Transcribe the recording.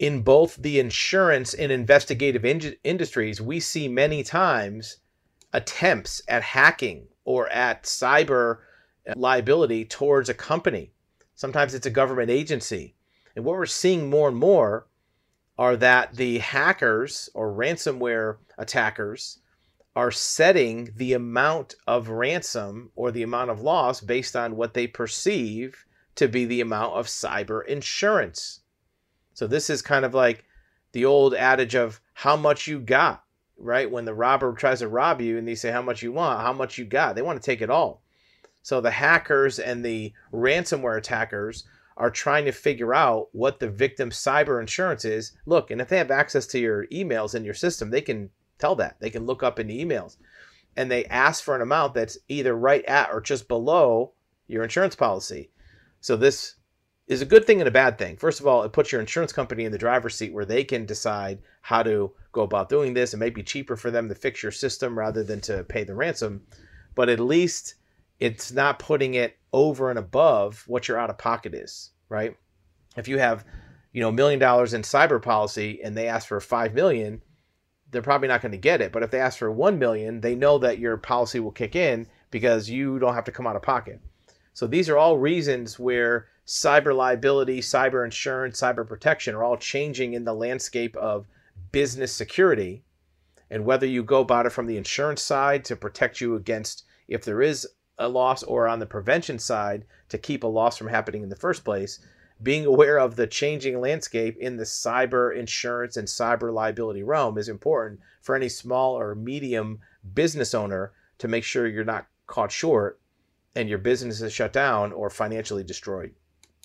in both the insurance and investigative in- industries, we see many times attempts at hacking or at cyber uh, liability towards a company. Sometimes it's a government agency. And what we're seeing more and more are that the hackers or ransomware attackers are setting the amount of ransom or the amount of loss based on what they perceive to be the amount of cyber insurance. So this is kind of like the old adage of how much you got, right? When the robber tries to rob you and they say how much you want, how much you got. They want to take it all. So the hackers and the ransomware attackers are trying to figure out what the victim's cyber insurance is. Look, and if they have access to your emails in your system, they can tell that. They can look up in the emails. And they ask for an amount that's either right at or just below your insurance policy. So this is a good thing and a bad thing. First of all, it puts your insurance company in the driver's seat where they can decide how to go about doing this. It may be cheaper for them to fix your system rather than to pay the ransom, but at least it's not putting it over and above what your out of pocket is, right? If you have, you know, a million dollars in cyber policy and they ask for 5 million, they're probably not going to get it. But if they ask for 1 million, they know that your policy will kick in because you don't have to come out of pocket. So these are all reasons where cyber liability, cyber insurance, cyber protection are all changing in the landscape of business security. And whether you go about it from the insurance side to protect you against if there is a loss or on the prevention side to keep a loss from happening in the first place, being aware of the changing landscape in the cyber insurance and cyber liability realm is important for any small or medium business owner to make sure you're not caught short and your business is shut down or financially destroyed.